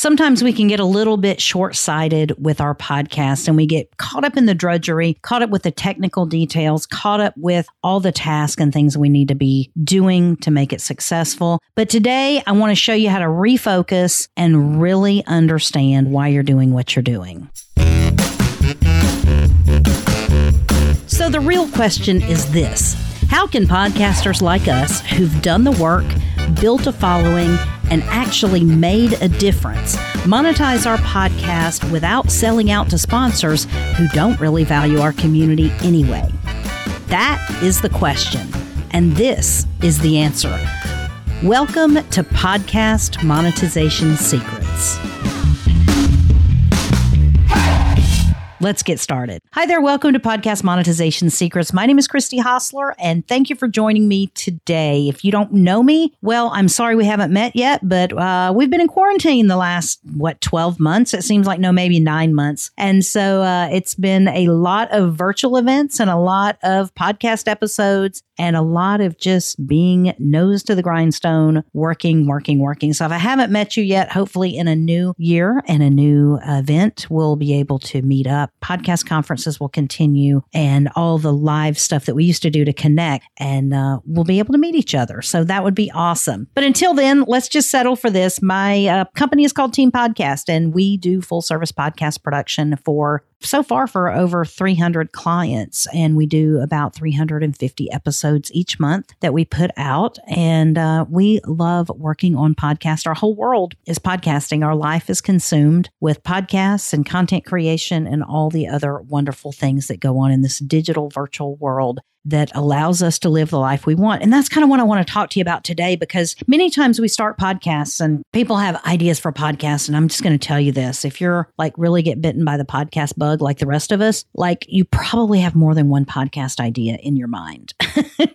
Sometimes we can get a little bit short sighted with our podcast and we get caught up in the drudgery, caught up with the technical details, caught up with all the tasks and things we need to be doing to make it successful. But today I want to show you how to refocus and really understand why you're doing what you're doing. So the real question is this How can podcasters like us who've done the work, built a following, and actually made a difference monetize our podcast without selling out to sponsors who don't really value our community anyway? That is the question. And this is the answer. Welcome to Podcast Monetization Secrets. Let's get started. Hi there. Welcome to Podcast Monetization Secrets. My name is Christy Hostler, and thank you for joining me today. If you don't know me, well, I'm sorry we haven't met yet, but uh, we've been in quarantine the last, what, 12 months? It seems like, no, maybe nine months. And so uh, it's been a lot of virtual events and a lot of podcast episodes and a lot of just being nose to the grindstone, working, working, working. So if I haven't met you yet, hopefully in a new year and a new event, we'll be able to meet up podcast conferences will continue and all the live stuff that we used to do to connect, and uh, we'll be able to meet each other. So that would be awesome. But until then, let's just settle for this. My uh, company is called Team Podcast, and we do full service podcast production for so far for over 300 clients and we do about 350 episodes each month that we put out. And uh, we love working on podcasts. Our whole world is podcasting. Our life is consumed with podcasts and content creation and all the other wonderful things that go on in this digital virtual world that allows us to live the life we want. And that's kind of what I want to talk to you about today because many times we start podcasts and people have ideas for podcasts. And I'm just going to tell you this if you're like really get bitten by the podcast bug like the rest of us, like you probably have more than one podcast idea in your mind.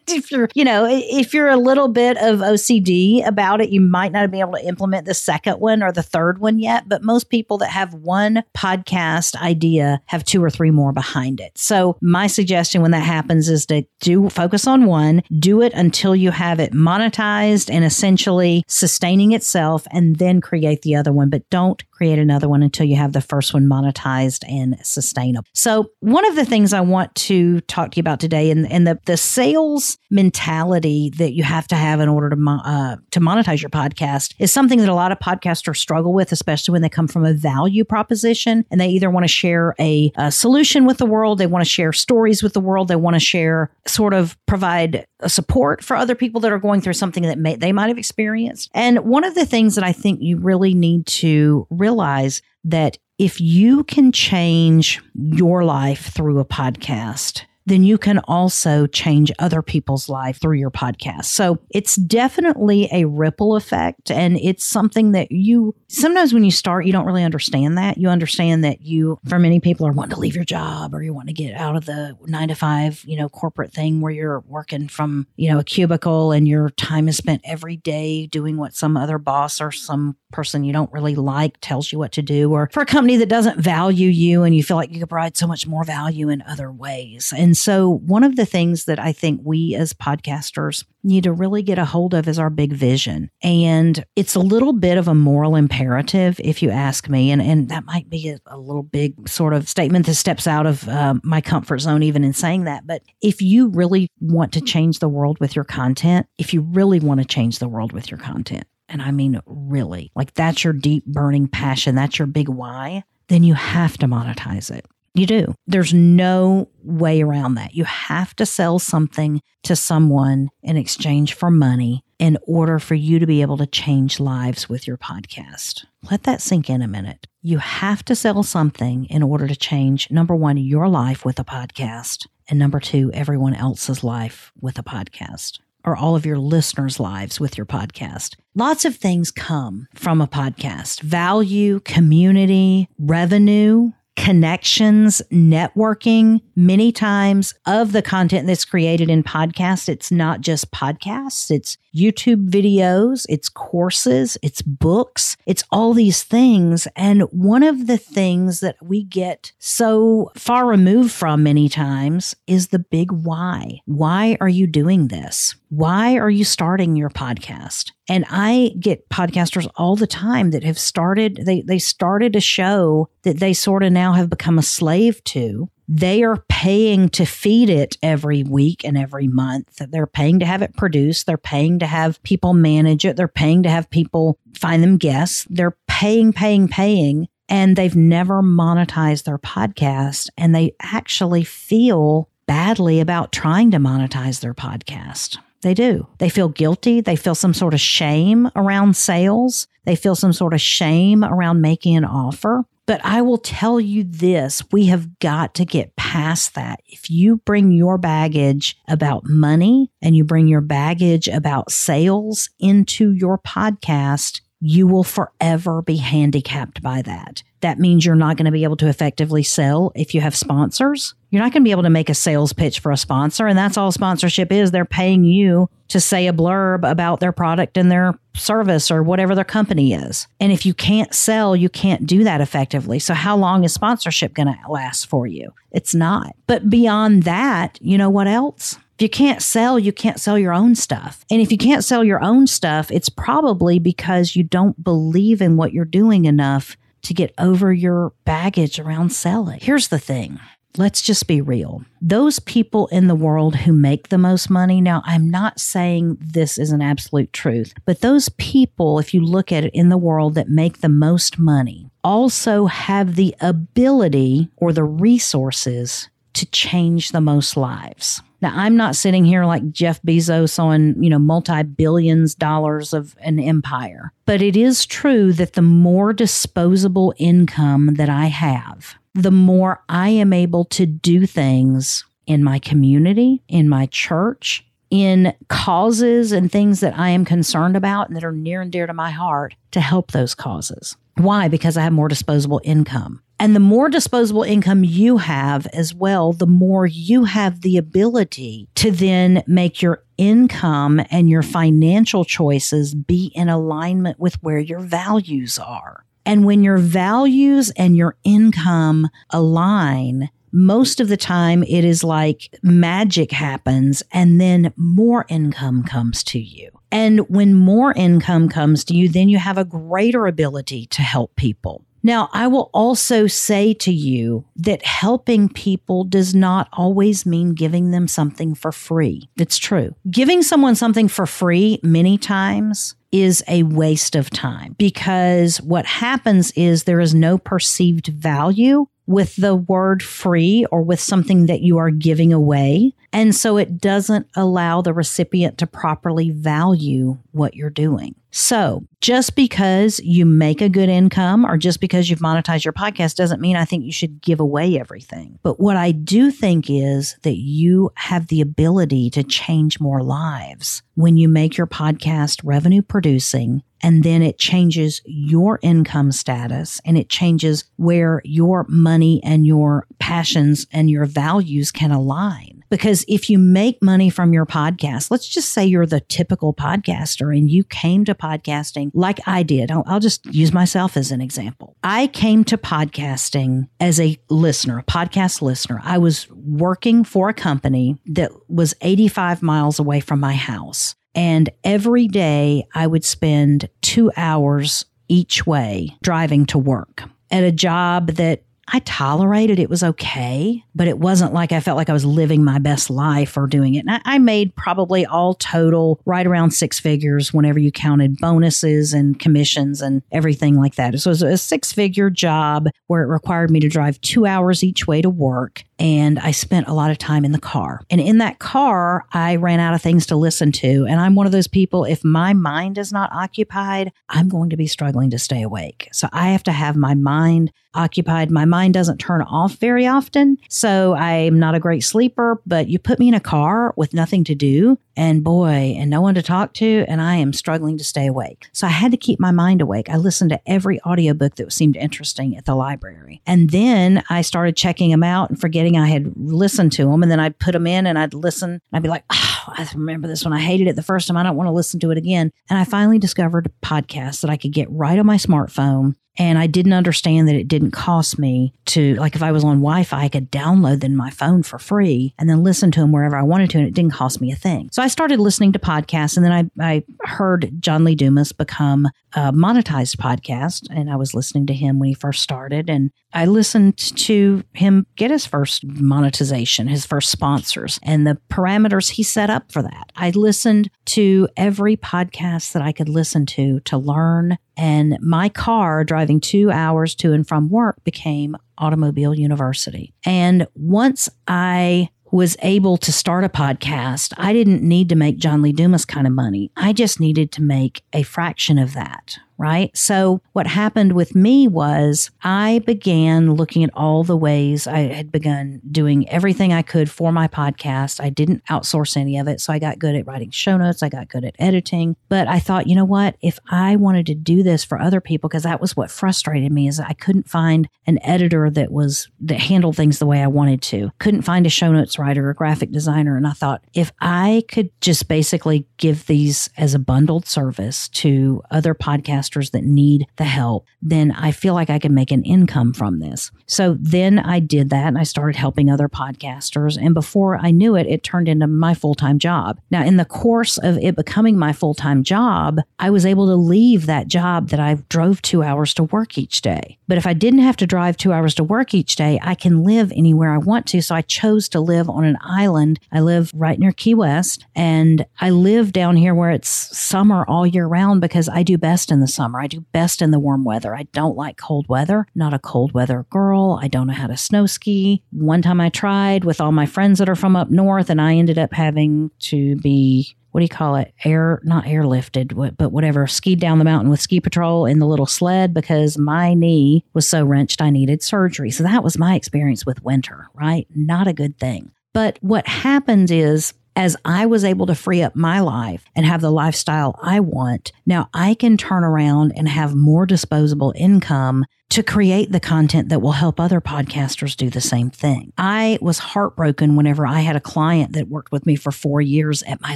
if you're, you know, if you're a little bit of OCD about it, you might not be able to implement the second one or the third one yet. But most people that have one podcast idea have two or three more behind it. So my suggestion when that happens is to to do focus on one, do it until you have it monetized and essentially sustaining itself, and then create the other one. But don't create another one until you have the first one monetized and sustainable. So, one of the things I want to talk to you about today, and, and the, the sales mentality that you have to have in order to, uh, to monetize your podcast, is something that a lot of podcasters struggle with, especially when they come from a value proposition and they either want to share a, a solution with the world, they want to share stories with the world, they want to share sort of provide support for other people that are going through something that may, they might have experienced. And one of the things that I think you really need to realize that if you can change your life through a podcast, then you can also change other people's life through your podcast. So it's definitely a ripple effect. And it's something that you sometimes when you start, you don't really understand that. You understand that you, for many people, are wanting to leave your job or you want to get out of the nine to five, you know, corporate thing where you're working from, you know, a cubicle and your time is spent every day doing what some other boss or some person you don't really like tells you what to do, or for a company that doesn't value you and you feel like you could provide so much more value in other ways. And so, one of the things that I think we as podcasters need to really get a hold of is our big vision. And it's a little bit of a moral imperative, if you ask me. And, and that might be a, a little big sort of statement that steps out of uh, my comfort zone, even in saying that. But if you really want to change the world with your content, if you really want to change the world with your content, and I mean really, like that's your deep burning passion, that's your big why, then you have to monetize it. You do. There's no way around that. You have to sell something to someone in exchange for money in order for you to be able to change lives with your podcast. Let that sink in a minute. You have to sell something in order to change, number one, your life with a podcast, and number two, everyone else's life with a podcast or all of your listeners' lives with your podcast. Lots of things come from a podcast value, community, revenue, connections, networking. Many times of the content that's created in podcasts, it's not just podcasts, it's YouTube videos, it's courses, it's books, it's all these things. And one of the things that we get so far removed from many times is the big why. Why are you doing this? Why are you starting your podcast? And I get podcasters all the time that have started, they, they started a show that they sort of now have become a slave to they are paying to feed it every week and every month. They're paying to have it produced. They're paying to have people manage it. They're paying to have people find them guests. They're paying, paying, paying. And they've never monetized their podcast. And they actually feel badly about trying to monetize their podcast. They do. They feel guilty. They feel some sort of shame around sales. They feel some sort of shame around making an offer. But I will tell you this we have got to get past that. If you bring your baggage about money and you bring your baggage about sales into your podcast, you will forever be handicapped by that. That means you're not going to be able to effectively sell if you have sponsors. You're not going to be able to make a sales pitch for a sponsor. And that's all sponsorship is. They're paying you to say a blurb about their product and their service or whatever their company is. And if you can't sell, you can't do that effectively. So, how long is sponsorship going to last for you? It's not. But beyond that, you know what else? If you can't sell, you can't sell your own stuff. And if you can't sell your own stuff, it's probably because you don't believe in what you're doing enough to get over your baggage around selling. Here's the thing. Let's just be real. Those people in the world who make the most money, now I'm not saying this is an absolute truth, but those people, if you look at it in the world that make the most money, also have the ability or the resources to change the most lives. Now, I'm not sitting here like Jeff Bezos on, you know, multi billions dollars of an empire, but it is true that the more disposable income that I have, the more I am able to do things in my community, in my church, in causes and things that I am concerned about and that are near and dear to my heart to help those causes. Why? Because I have more disposable income. And the more disposable income you have as well, the more you have the ability to then make your income and your financial choices be in alignment with where your values are. And when your values and your income align, most of the time it is like magic happens and then more income comes to you. And when more income comes to you, then you have a greater ability to help people. Now, I will also say to you that helping people does not always mean giving them something for free. It's true. Giving someone something for free many times is a waste of time because what happens is there is no perceived value with the word free or with something that you are giving away. And so it doesn't allow the recipient to properly value what you're doing. So just because you make a good income or just because you've monetized your podcast doesn't mean I think you should give away everything. But what I do think is that you have the ability to change more lives when you make your podcast revenue producing and then it changes your income status and it changes where your money and your passions and your values can align. Because if you make money from your podcast, let's just say you're the typical podcaster and you came to podcasting like I did. I'll, I'll just use myself as an example. I came to podcasting as a listener, a podcast listener. I was working for a company that was 85 miles away from my house. And every day I would spend two hours each way driving to work at a job that I tolerated it was okay, but it wasn't like I felt like I was living my best life or doing it. And I, I, made probably all total right around six figures whenever you counted bonuses and commissions and everything like that. So it was a six figure job where it required me to drive two hours each way to work and I spent a lot of time in the car. And in that car, I ran out of things to listen to. And I'm one of those people, if my mind is not occupied, I'm going to be struggling to stay awake. So I have to have my mind occupied. My mind doesn't turn off very often. So I'm not a great sleeper, but you put me in a car with nothing to do and boy, and no one to talk to, and I am struggling to stay awake. So I had to keep my mind awake. I listened to every audiobook that seemed interesting at the library. And then I started checking them out and forgetting I had listened to them. And then I'd put them in and I'd listen. I'd be like, oh, I remember this one. I hated it the first time. I don't want to listen to it again. And I finally discovered podcasts that I could get right on my smartphone and I didn't understand that it didn't cost me to, like, if I was on Wi Fi, I could download them my phone for free and then listen to them wherever I wanted to. And it didn't cost me a thing. So I started listening to podcasts. And then I, I heard John Lee Dumas become a monetized podcast. And I was listening to him when he first started. And I listened to him get his first monetization, his first sponsors, and the parameters he set up for that. I listened to every podcast that I could listen to to learn and my car driving two hours to and from work became Automobile University. And once I was able to start a podcast, I didn't need to make John Lee Dumas kind of money. I just needed to make a fraction of that right? So, what happened with me was I began looking at all the ways I had begun doing everything I could for my podcast. I didn't outsource any of it. So, I got good at writing show notes, I got good at editing. But I thought, you know what? If I wanted to do this for other people, because that was what frustrated me, is I couldn't find an editor that was that handled things the way I wanted to. Couldn't find a show notes writer, a graphic designer. And I thought, if I could just basically give these as a bundled service to other podcasts podcasters that need the help, then I feel like I can make an income from this. So then I did that and I started helping other podcasters. And before I knew it, it turned into my full time job. Now, in the course of it becoming my full time job, I was able to leave that job that I drove two hours to work each day. But if I didn't have to drive two hours to work each day, I can live anywhere I want to. So I chose to live on an island. I live right near Key West and I live down here where it's summer all year round because I do best in the summer. I do best in the warm weather. I don't like cold weather. Not a cold weather girl. I don't know how to snow ski. One time I tried with all my friends that are from up north, and I ended up having to be what do you call it? Air, not airlifted, but whatever, skied down the mountain with ski patrol in the little sled because my knee was so wrenched I needed surgery. So that was my experience with winter, right? Not a good thing. But what happens is as I was able to free up my life and have the lifestyle I want, now I can turn around and have more disposable income to create the content that will help other podcasters do the same thing. I was heartbroken whenever I had a client that worked with me for four years at my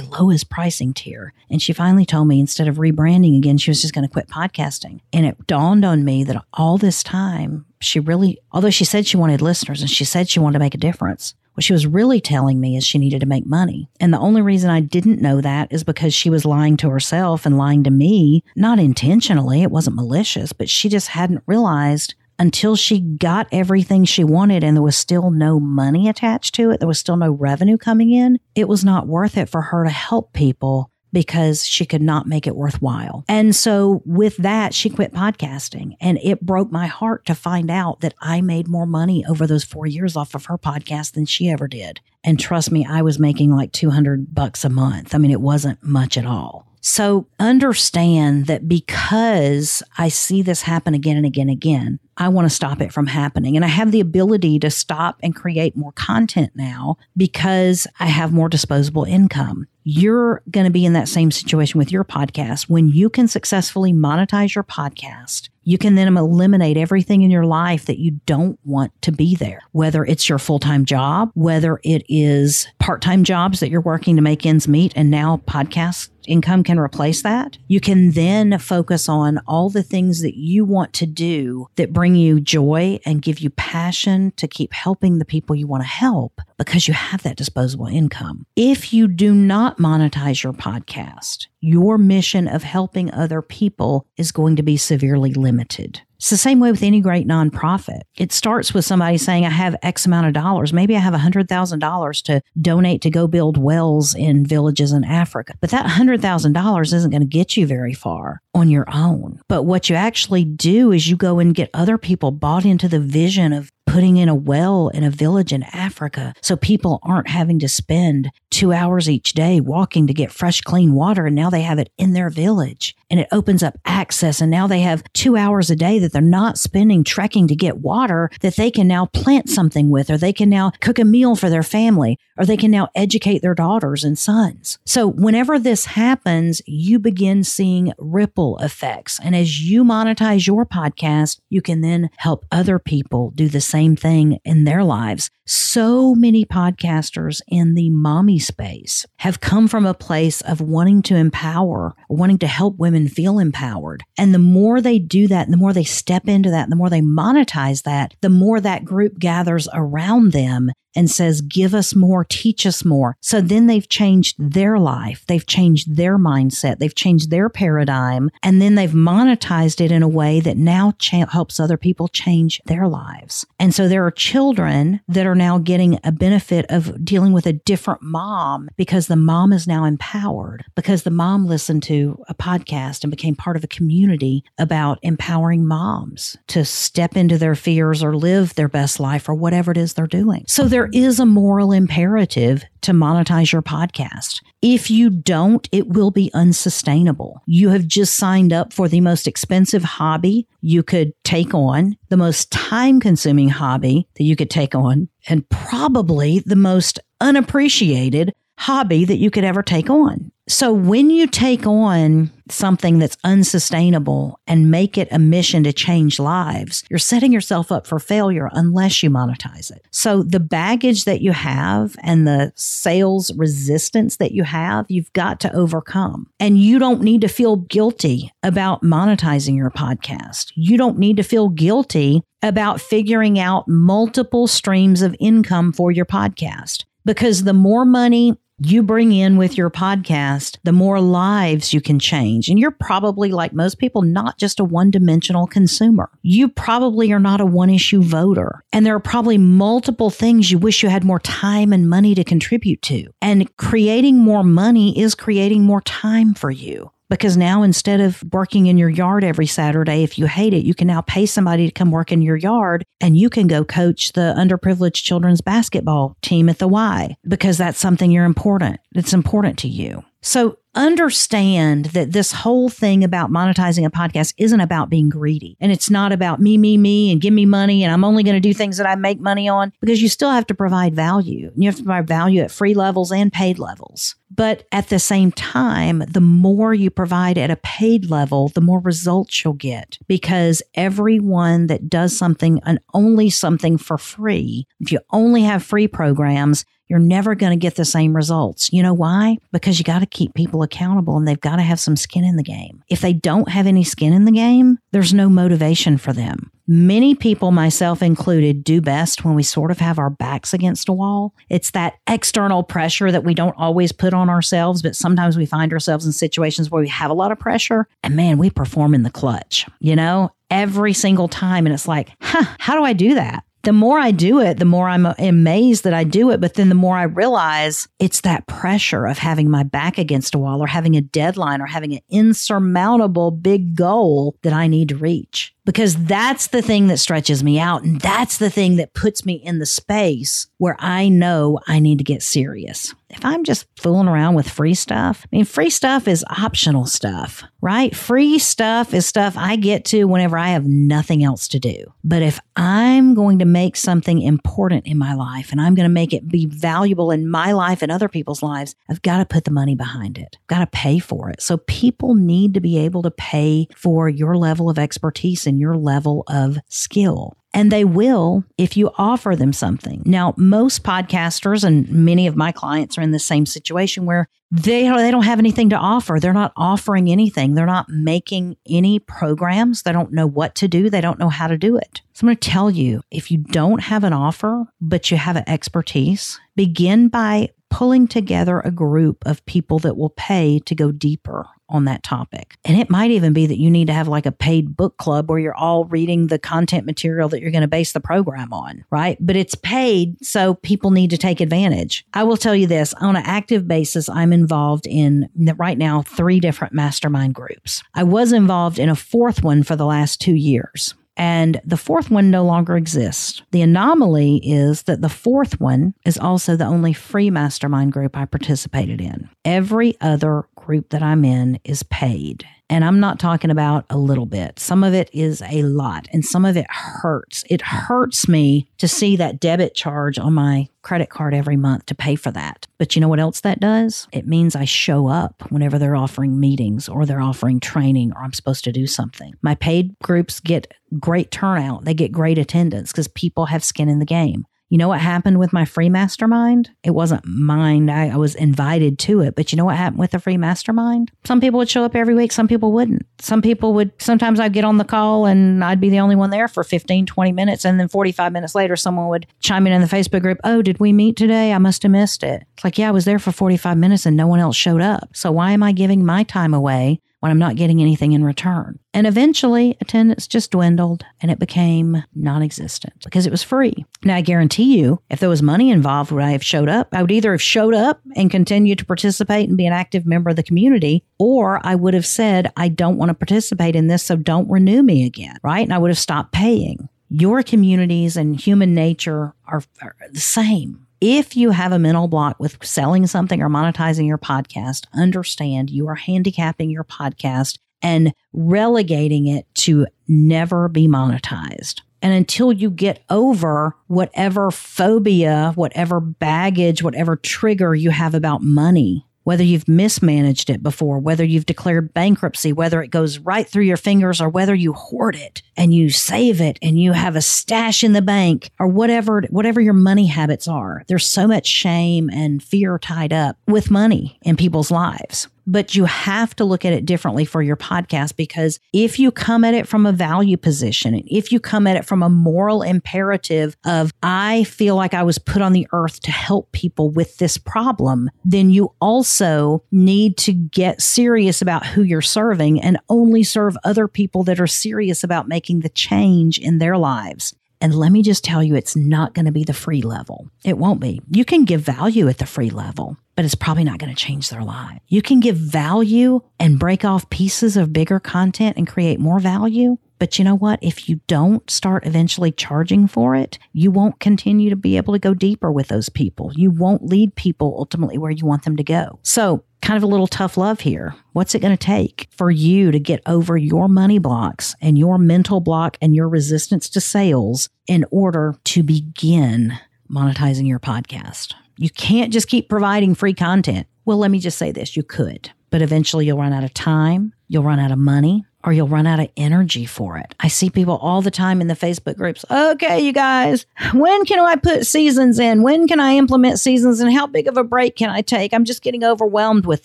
lowest pricing tier. And she finally told me instead of rebranding again, she was just going to quit podcasting. And it dawned on me that all this time, she really, although she said she wanted listeners and she said she wanted to make a difference, what she was really telling me is she needed to make money. And the only reason I didn't know that is because she was lying to herself and lying to me, not intentionally. It wasn't malicious, but she just hadn't realized until she got everything she wanted and there was still no money attached to it, there was still no revenue coming in, it was not worth it for her to help people because she could not make it worthwhile. And so with that, she quit podcasting and it broke my heart to find out that I made more money over those four years off of her podcast than she ever did. And trust me, I was making like 200 bucks a month. I mean, it wasn't much at all. So understand that because I see this happen again and again and again, I want to stop it from happening. And I have the ability to stop and create more content now because I have more disposable income. You're going to be in that same situation with your podcast. When you can successfully monetize your podcast, you can then eliminate everything in your life that you don't want to be there, whether it's your full time job, whether it is part time jobs that you're working to make ends meet, and now podcast income can replace that. You can then focus on all the things that you want to do that bring you joy and give you passion to keep helping the people you want to help because you have that disposable income. If you do not monetize your podcast, your mission of helping other people is going to be severely limited. It's the same way with any great nonprofit. It starts with somebody saying, I have X amount of dollars. Maybe I have $100,000 to donate to go build wells in villages in Africa. But that $100,000 isn't going to get you very far on your own. But what you actually do is you go and get other people bought into the vision of putting in a well in a village in Africa so people aren't having to spend two hours each day walking to get fresh, clean water. And now they have it in their village and it opens up access. And now they have two hours a day that they're not spending trekking to get water that they can now plant something with, or they can now cook a meal for their family, or they can now educate their daughters and sons. So whenever this happens, you begin seeing ripple effects. And as you monetize your podcast, you can then help other people do the same same thing in their lives. So many podcasters in the mommy space have come from a place of wanting to empower, wanting to help women feel empowered. And the more they do that, the more they step into that, the more they monetize that, the more that group gathers around them and says, give us more, teach us more. So then they've changed their life. They've changed their mindset. They've changed their paradigm. And then they've monetized it in a way that now cha- helps other people change their lives. And so there are children that are now getting a benefit of dealing with a different mom because the mom is now empowered because the mom listened to a podcast and became part of a community about empowering moms to step into their fears or live their best life or whatever it is they're doing. So there is a moral imperative to monetize your podcast. If you don't, it will be unsustainable. You have just signed up for the most expensive hobby you could take on, the most time consuming hobby that you could take on, and probably the most unappreciated hobby that you could ever take on. So when you take on something that's unsustainable and make it a mission to change lives, you're setting yourself up for failure unless you monetize it. So the baggage that you have and the sales resistance that you have, you've got to overcome. And you don't need to feel guilty about monetizing your podcast. You don't need to feel guilty about figuring out multiple streams of income for your podcast because the more money you bring in with your podcast, the more lives you can change. And you're probably, like most people, not just a one dimensional consumer. You probably are not a one issue voter. And there are probably multiple things you wish you had more time and money to contribute to. And creating more money is creating more time for you because now instead of working in your yard every Saturday, if you hate it, you can now pay somebody to come work in your yard and you can go coach the underprivileged children's basketball team at the Y because that's something you're important. It's important to you. So understand that this whole thing about monetizing a podcast isn't about being greedy and it's not about me, me, me and give me money and I'm only going to do things that I make money on because you still have to provide value. You have to provide value at free levels and paid levels. But at the same time, the more you provide at a paid level, the more results you'll get because everyone that does something and only something for free, if you only have free programs, you're never going to get the same results. You know why? Because you got to keep people accountable and they've got to have some skin in the game. If they don't have any skin in the game, there's no motivation for them. Many people, myself included, do best when we sort of have our backs against a wall. It's that external pressure that we don't always put on ourselves, but sometimes we find ourselves in situations where we have a lot of pressure and man, we perform in the clutch, you know? Every single time. And it's like, huh, how do I do that? The more I do it, the more I'm amazed that I do it. But then the more I realize it's that pressure of having my back against a wall or having a deadline or having an insurmountable big goal that I need to reach because that's the thing that stretches me out. And that's the thing that puts me in the space where I know I need to get serious. If I'm just fooling around with free stuff, I mean, free stuff is optional stuff, right? Free stuff is stuff I get to whenever I have nothing else to do. But if I'm going to make something important in my life and I'm going to make it be valuable in my life and other people's lives, I've got to put the money behind it. I've got to pay for it. So people need to be able to pay for your level of expertise and your level of skill. And they will if you offer them something. Now, most podcasters and many of my clients are in the same situation where they they don't have anything to offer. They're not offering anything. They're not making any programs. They don't know what to do. They don't know how to do it. So I'm going to tell you, if you don't have an offer, but you have an expertise, begin by pulling together a group of people that will pay to go deeper on that topic. And it might even be that you need to have like a paid book club where you're all reading the content material that you're going to base the program on, right? But it's paid, so people need to take advantage. I will tell you this on an active basis, I'm involved in right now three different mastermind groups. I was involved in a fourth one for the last two years and the fourth one no longer exists. The anomaly is that the fourth one is also the only free mastermind group I participated in. Every other group that I'm in is paid. And I'm not talking about a little bit. Some of it is a lot and some of it hurts. It hurts me to see that debit charge on my credit card every month to pay for that. But you know what else that does? It means I show up whenever they're offering meetings or they're offering training or I'm supposed to do something. My paid groups get great turnout, they get great attendance because people have skin in the game. You know what happened with my free mastermind? It wasn't mine. I, I, was invited to it. But you know what happened with the free mastermind? Some people would show up every week, some people wouldn't. Some people would, sometimes I'd get on the call and I'd be the only one there for 15, 20 minutes. And then 45 minutes later, someone would chime in in the Facebook group, Oh, did we meet today? I must have missed it. It's like, yeah, I was there for 45 minutes and no one else showed up. So why am I giving my time away when I'm not getting anything in return. And eventually, attendance just dwindled and it became non existent because it was free. Now, I guarantee you, if there was money involved, would I have showed up? I would either have showed up and continued to participate and be an active member of the community, or I would have said, I don't want to participate in this, so don't renew me again, right? And I would have stopped paying. Your communities and human nature are, are the same if you have a mental block with selling something or monetizing your podcast, understand you are handicapping your podcast and relegating it to never be monetized. And until you get over whatever phobia, whatever baggage, whatever trigger you have about money, whether you've mismanaged it before, whether you've declared bankruptcy, whether it goes right through your fingers or whether you hoard it and you save it and you have a stash in the bank or whatever, whatever your money habits are. There's so much shame and fear tied up with money in people's lives but you have to look at it differently for your podcast because if you come at it from a value position, if you come at it from a moral imperative of, I feel like I was put on the earth to help people with this problem, then you also need to get serious about who you're serving and only serve other people that are serious about making the change in their lives. And let me just tell you, it's not going to be the free level. It won't be. You can give value at the free level, but it's probably not going to change their life. You can give value and break off pieces of bigger content and create more value. But you know what? If you don't start eventually charging for it, you won't continue to be able to go deeper with those people. You won't lead people ultimately where you want them to go. So kind of a little tough love here. What's it going to take for you to get over your money blocks and your mental block and your resistance to sales in order to begin monetizing your podcast? You can't just keep providing free content. Well, let me just say this you could, but eventually you'll run out of time, you'll run out of money, or you'll run out of energy for it. I see people all the time in the Facebook groups. Okay, you guys, when can I put seasons in? When can I implement seasons? And how big of a break can I take? I'm just getting overwhelmed with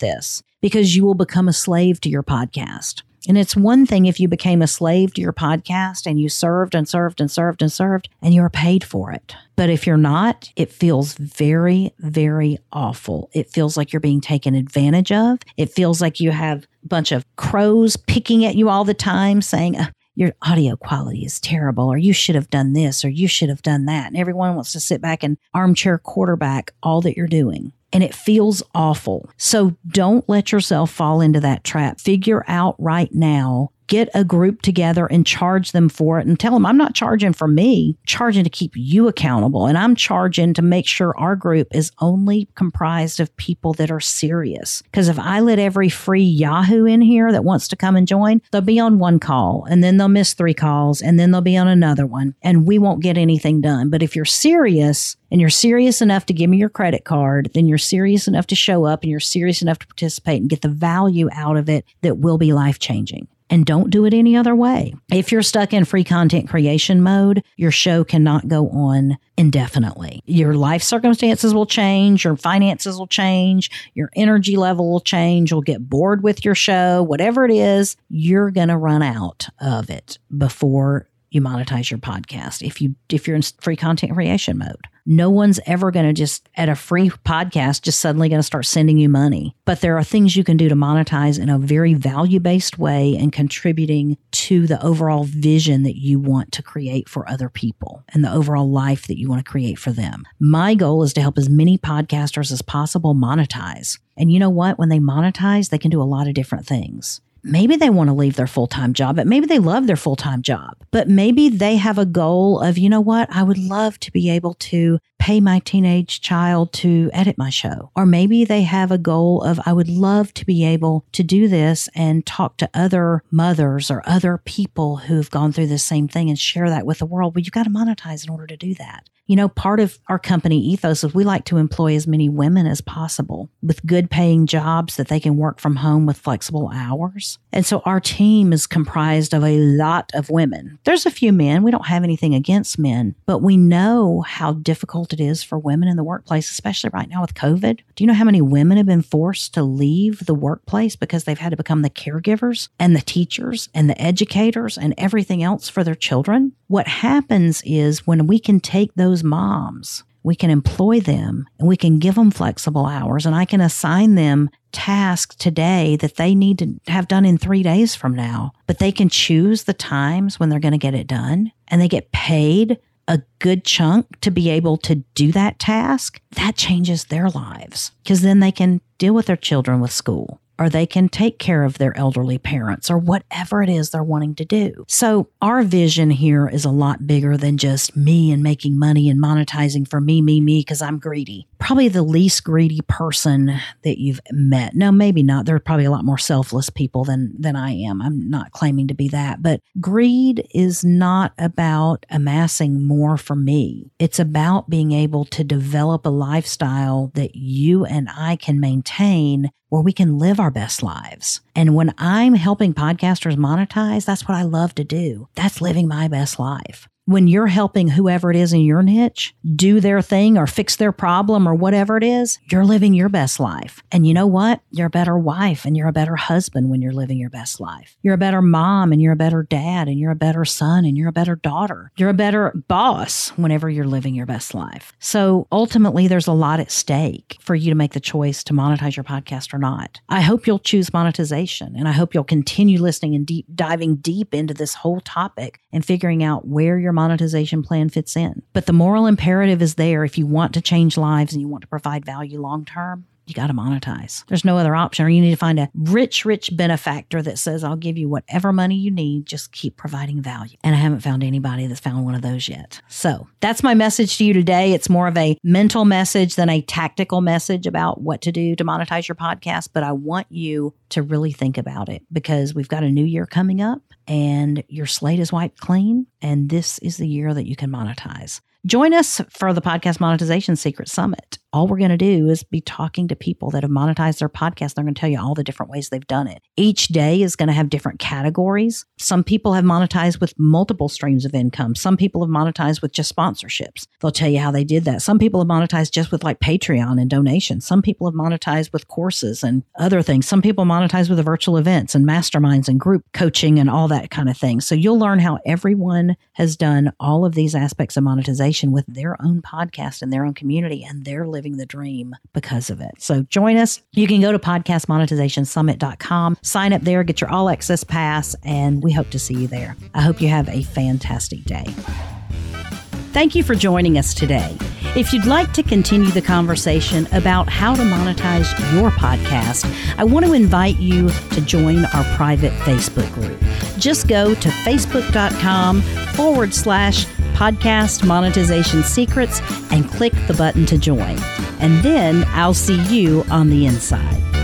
this because you will become a slave to your podcast. And it's one thing if you became a slave to your podcast and you served and served and served and served and you're paid for it. But if you're not, it feels very, very awful. It feels like you're being taken advantage of. It feels like you have bunch of crows picking at you all the time saying, uh, your audio quality is terrible, or you should have done this, or you should have done that. And everyone wants to sit back and armchair quarterback all that you're doing and it feels awful. So don't let yourself fall into that trap. Figure out right now get a group together and charge them for it and tell them I'm not charging for me, charging to keep you accountable. And I'm charging to make sure our group is only comprised of people that are serious. Because if I let every free Yahoo in here that wants to come and join, they'll be on one call and then they'll miss three calls and then they'll be on another one and we won't get anything done. But if you're serious, and you're serious enough to give me your credit card, then you're serious enough to show up and you're serious enough to participate and get the value out of it that will be life changing and don't do it any other way. If you're stuck in free content creation mode, your show cannot go on indefinitely. Your life circumstances will change, your finances will change, your energy level will change, you'll get bored with your show, whatever it is, you're going to run out of it before you monetize your podcast if you if you're in free content creation mode. No one's ever going to just at a free podcast just suddenly going to start sending you money. But there are things you can do to monetize in a very value-based way and contributing to the overall vision that you want to create for other people and the overall life that you want to create for them. My goal is to help as many podcasters as possible monetize. And you know what? When they monetize, they can do a lot of different things maybe they want to leave their full time job, but maybe they love their full time job. But maybe they have a goal of, you know what, I would love to be able to pay my teenage child to edit my show. Or maybe they have a goal of, I would love to be able to do this and talk to other mothers or other people who've gone through the same thing and share that with the world. Well, you've got to monetize in order to do that. You know, part of our company ethos is we like to employ as many women as possible with good paying jobs that they can work from home with flexible hours. And so our team is comprised of a lot of women. There's a few men. We don't have anything against men, but we know how difficult it is for women in the workplace, especially right now with COVID. Do you know how many women have been forced to leave the workplace because they've had to become the caregivers and the teachers and the educators and everything else for their children? What happens is when we can take those moms, we can employ them and we can give them flexible hours, and I can assign them tasks today that they need to have done in three days from now. But they can choose the times when they're going to get it done, and they get paid a good chunk to be able to do that task. That changes their lives because then they can deal with their children with school or they can take care of their elderly parents or whatever it is they're wanting to do. So, our vision here is a lot bigger than just me and making money and monetizing for me, me, me, because I'm greedy. Probably the least greedy person that you've met. No, maybe not. There are probably a lot more selfless people than, than I am. I'm not claiming to be that. But greed is not about amassing more for me, it's about being able to develop a lifestyle that you and I can maintain where we can live our best lives. And when I'm helping podcasters monetize, that's what I love to do. That's living my best life when you're helping whoever it is in your niche do their thing or fix their problem or whatever it is, you're living your best life. And you know what? You're a better wife and you're a better husband when you're living your best life. You're a better mom and you're a better dad and you're a better son and you're a better daughter. You're a better boss whenever you're living your best life. So ultimately, there's a lot at stake for you to make the choice to monetize your podcast or not. I hope you'll choose monetization and I hope you'll continue listening and deep diving deep into this whole topic and figuring out where your monetization plan fits in. But the moral imperative is there if you want to change lives and you want to provide value long term. You got to monetize. There's no other option, or you need to find a rich, rich benefactor that says, I'll give you whatever money you need, just keep providing value. And I haven't found anybody that's found one of those yet. So that's my message to you today. It's more of a mental message than a tactical message about what to do to monetize your podcast. But I want you to really think about it because we've got a new year coming up and your slate is wiped clean. And this is the year that you can monetize. Join us for the Podcast Monetization Secret Summit. All we're going to do is be talking to people that have monetized their podcast. They're going to tell you all the different ways they've done it. Each day is going to have different categories. Some people have monetized with multiple streams of income. Some people have monetized with just sponsorships. They'll tell you how they did that. Some people have monetized just with like Patreon and donations. Some people have monetized with courses and other things. Some people monetize with the virtual events and masterminds and group coaching and all that kind of thing. So you'll learn how everyone has done all of these aspects of monetization with their own podcast and their own community, and they're living the dream because of it. So join us. You can go to podcastmonetizationsummit.com, sign up there, get your all access pass, and we hope to see you there. I hope you have a fantastic day. Thank you for joining us today. If you'd like to continue the conversation about how to monetize your podcast, I want to invite you to join our private Facebook group. Just go to facebook.com forward slash podcast monetization secrets and click the button to join. And then I'll see you on the inside.